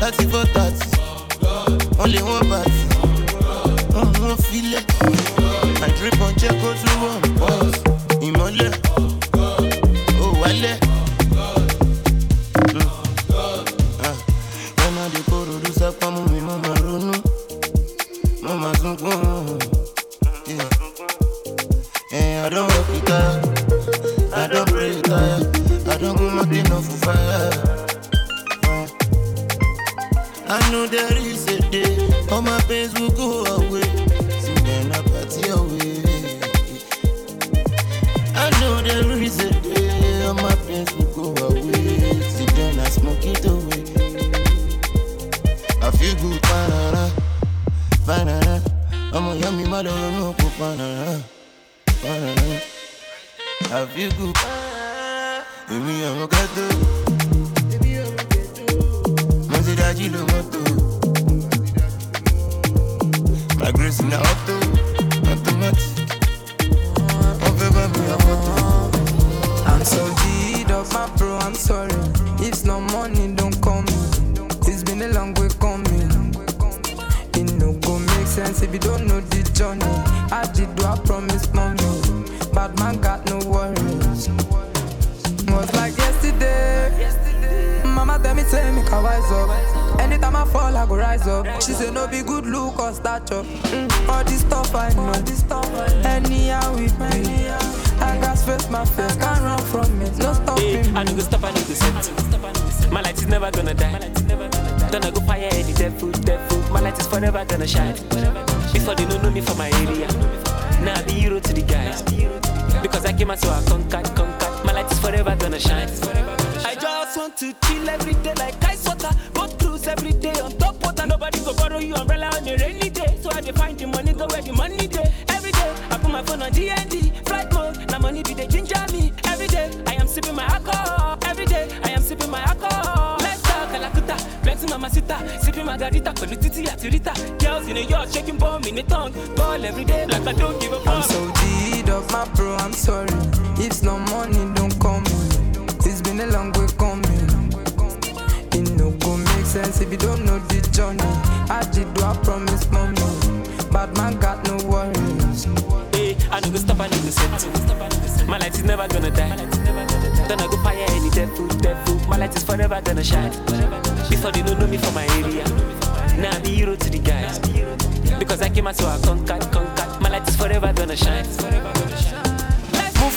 Láti four thirty. Wọ́n lè wọ́n bàtì wọ́n mú wọn filẹ̀ àdúrà kan jẹ́ kó tún wọ́n pọ̀ ìmọ́lẹ̀. Ó wálẹ̀.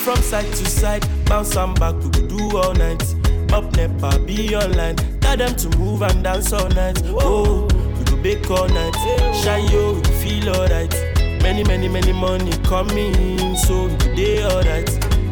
From side to side, bounce and back, we could do all night. Up never be online. Tell them to move and dance all night. Oh, we could bake all night. Shine yo, we feel alright. Many, many, many money coming, so we could day alright.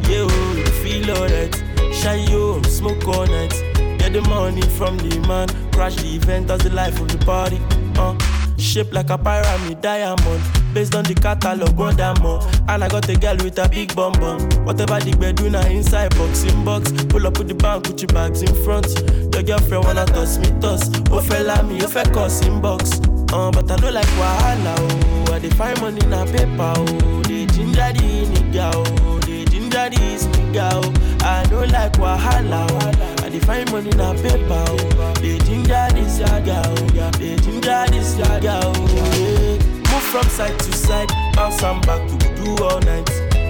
Yeah, oh, we feel alright. Shine yo, smoke all night. Get the money from the man. Crash the event as the life of the party. Uh, shaped like a pyramid diamond based on the catalog, want that more. And I got a girl with a big bum bum. Whatever the bed do now inside box in box. Pull up with the bank, put your bags in front. Your girlfriend wanna toss me, toss. Oh fella me, oh fella cuss in box. Uh, but I don't like wahala, oh. I define money na paper, oh. They ginger the nigga, oh. They ginger this nigga, oh. I don't like wahala, oh. I define money na paper, oh. They ginger this nigga, oh. They ginger this nigga, oh. Yeah. Move from side to side, bounce and back to do all night.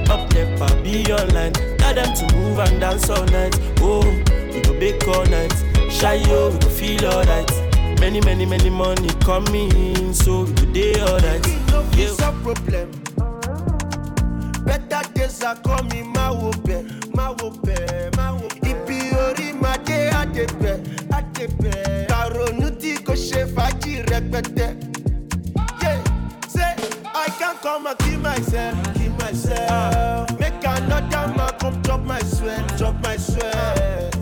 Up never be online. Tell them to move and dance all night. Oh, we go bake all night. Shy yo, we go feel alright. Many, many, many money coming, so we go day alright. Yeah. It's a problem. Better days are coming, my open, my open, my open. Ibi ma de adepe, adepe. Karonu ti ko ṣe fàájì rẹpẹtẹ. Come, and kill myself, kill myself. Make another man come drop my sweat, drop my sweat.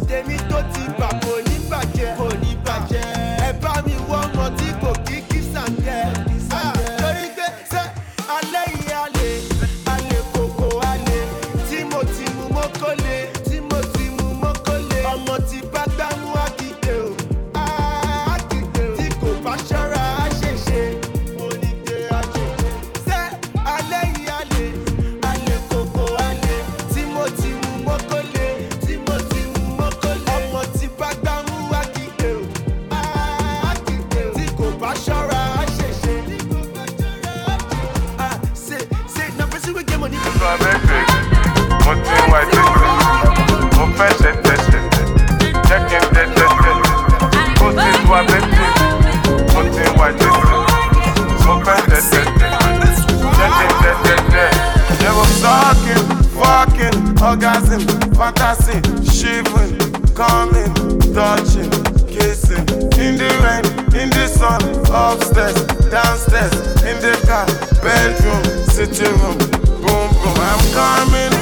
orgasm, fantasy, shivering, coming, touching, kissing. In the rain, in the sun, upstairs, downstairs, in the car, bedroom, sitting room, boom boom. I'm coming.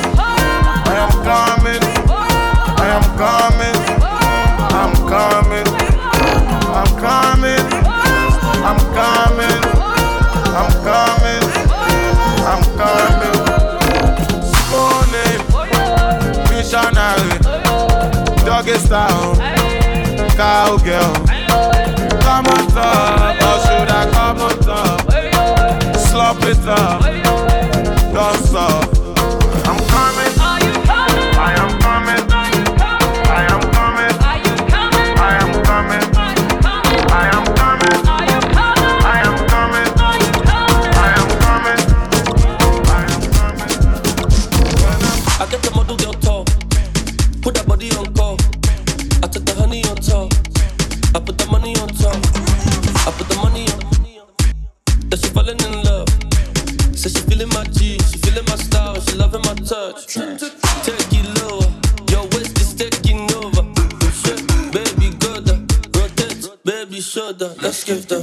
coming. I'm coming. give the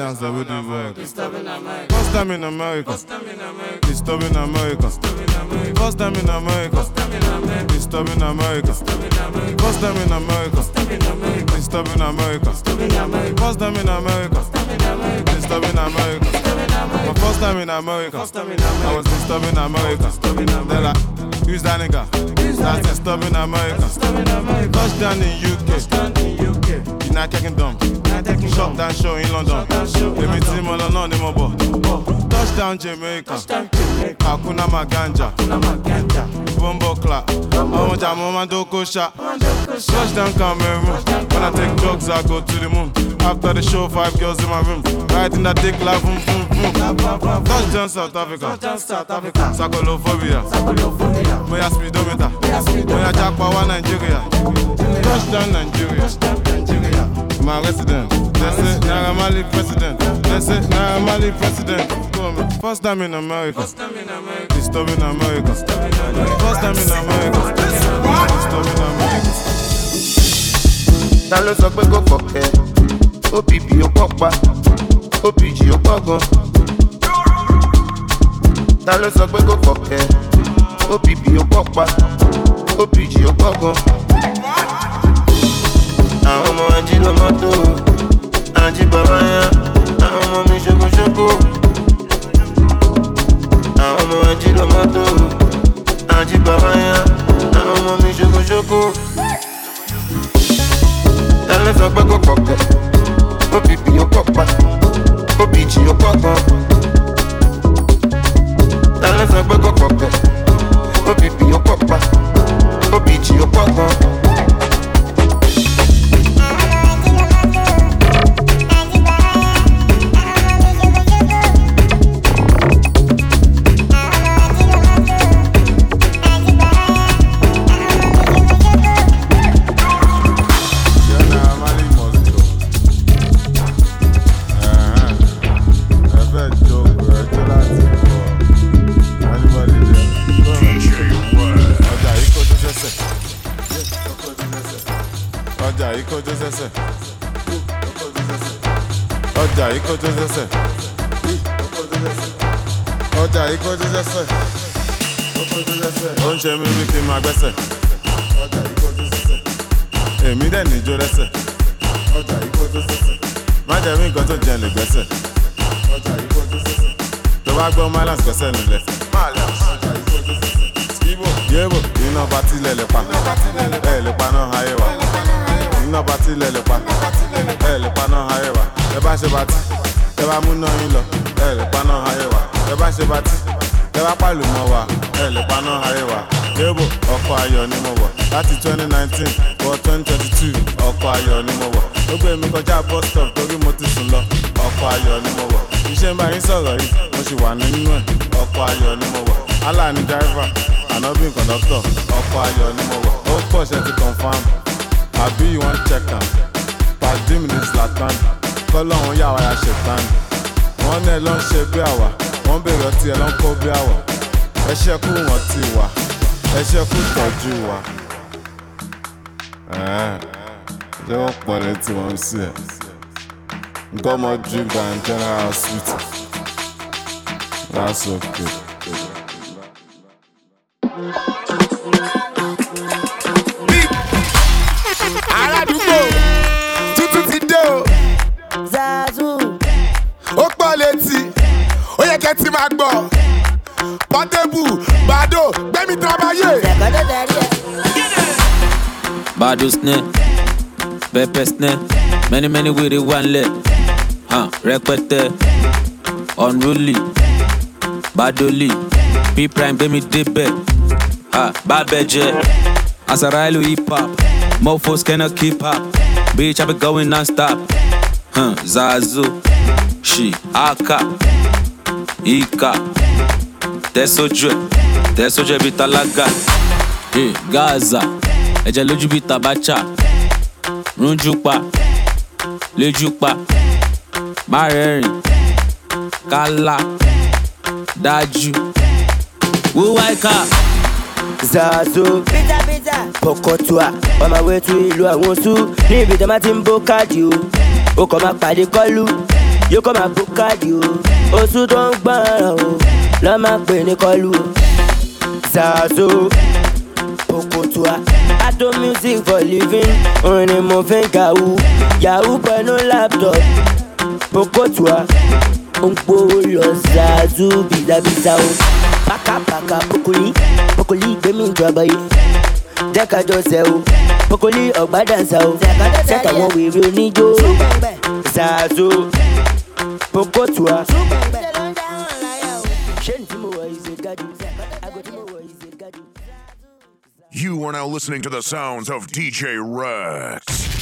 And Marlians they will the world. First time in America. Disturbing America. First time in America. Disturbing America. First time in America. Disturbing America. First time in America. Disturbing America. My first time in America. I was disturbing America. They're like, who's that nigga? That's disturbing America. Touchdown in UK. United Kingdom. Shop down show in London. Èmi tí mo lọ náà ni mo bọ̀. Touchdown Jamaica. Hakuna Maganja. Bombo clap. Àwọn ọjà mo máa ń dóko ṣá. Touchdown Cameroon. When I take drugs, I go to the moon. After the show, five girls in my room. Riding that dick like boom, boom, boom. Touchdown South Africa. Sakolophobia. Moya speedometer. Moya Jackpot wa Nigeria. Touchdown Nigeria. My resident. They say Naira Marley president. They say Naira Marley president. Come on, First time in America. Disturbing America. First time in America. Disturbing America. ta ló sọ pé kò fọkẹ opp ó pọ̀ pa opg ó pọ̀ gan ta ló sọ pé kò fọkẹ opp ó pọ̀ pa opg ó pọ̀ gan àwọn ọmọ ají ló mọ́tò ají bàbá àwọn ọmọ mi ṣokoṣoko àwọn ọmọ ají ló mọ́tò ají bàbá yá. Àwọn ọmọ mi ṣokoṣoko ẹlẹ́ sọ pé kò pọ̀kẹ́. Opp ó pọ̀ pa. Opg ó pọ̀ gan. Ẹlẹ́ sọ pé kò pọ̀kẹ́. Opp ó pọ̀ pa. Opg ó pọ̀ gan. Kọjú sẹsẹ ọjà yìí kọjú sẹsẹ ó ń ṣe mí bí kí n máa gbẹ́sẹ̀. Èmi dẹ̀ níjó rẹ́sẹ̀. Má jẹ́ rí nǹkan tó jẹ́ lè gbẹ́sẹ̀. Tó bá gbọ́ malance gbẹ́sẹ̀ nílẹ̀. Yéèbò iná bá tilẹ̀ lè pa. Ẹ̀ lè pa. Náà ayé wa. Iná bá tilẹ̀ lè pa. Ẹ̀ lè pa náà ayé wa ẹ bá ṣe bá tí ẹ bá mú náà yín lọ ẹ lè pa náà ayé wa. Ẹ bá ṣe bá tí ẹ bá pàlù mọ́ wa ẹ lè pa náà ayé wa. Yéèbò ọkọ̀ ayọ̀ ni mo wọ̀. Láti twenty nineteen wọ twenty twenty two ọkọ̀ ayọ̀ ni mo wọ̀. Ó gbé mi kọjá bus stop torí mo ti sùn lọ. Ọkọ̀ ayọ̀ ni mo wọ̀. Iṣẹ́ ń bá yín sọ̀rọ̀ yìí mo sì wà nínú ẹ̀. Ọkọ̀ ayọ̀ ni mo wọ̀. Allah ni driver ànábì conductor ọkọ̀ ayọ̀ ni mo wọ̀. Ó pọ̀ ṣe ti confam. Àbí you wan check am? Pàdé mi ní zlatan kọ́lọ́hún yà wá ya ṣètàn wọ́n náà ló ń ṣe bí àwà wọ́n bèrè ọtí ẹ̀ ló ń kó bí àwà ẹ ṣẹ́kù wọ́n ti wà ẹ ṣẹ́kù tọ́jú wa. ṣé wọ́n pọ̀ létí wọn sí ẹ̀ nǹkan ọmọ drink and general sweet that's okay. Ti máa gbọ́ pọ́tébù bàdó snare, pepper snare, many many with it one leg. Huh, rẹpẹtẹ, unruly, badoli, P prime gbé mi débẹ̀. Bábẹ́jẹ́, Asarailu hip hop, mofos cannot keep up. Bitch, I be going non-stop. Huh, Zazu, she, Aka, Ika, Tẹ́sójú ẹ̀, Tẹ́sójú ẹ̀ bí tálágà. Hey, Gaza, ẹ̀jẹ̀ lójú bí tabacha. Rúnjú pa, léjú pa, má rẹ́rìn, kálá, dájú. Wúwá ìka. Zazu. Pokotua, on my way to ìlú àwọn oṣù níbi tí a máa ti ń bó káàdì o. O kàn máa pàdé kọ́lù, yóò kàn máa bó káàdì o. Oṣù tó ń gbọ́ràn o, lọ́ máa pè ní kọ́lù o. Zazo, Pokotua, Ato music for living, orin ni mo fi ń kàwú. Yahoo pẹ̀lú laptop, ó ń gbówó lọ Zazu bìdàbìdà o. Pákápáká Pokoli, Pokoli gbẹ̀mí ìjọba yìí jẹ́ ká jọ sẹ́ o pokoli ọ̀gbádànsá o sẹ́ka wọn wèrè oníjó ṣáàtò ṣe gádù. You are now listening to the sounds of DJ Rex.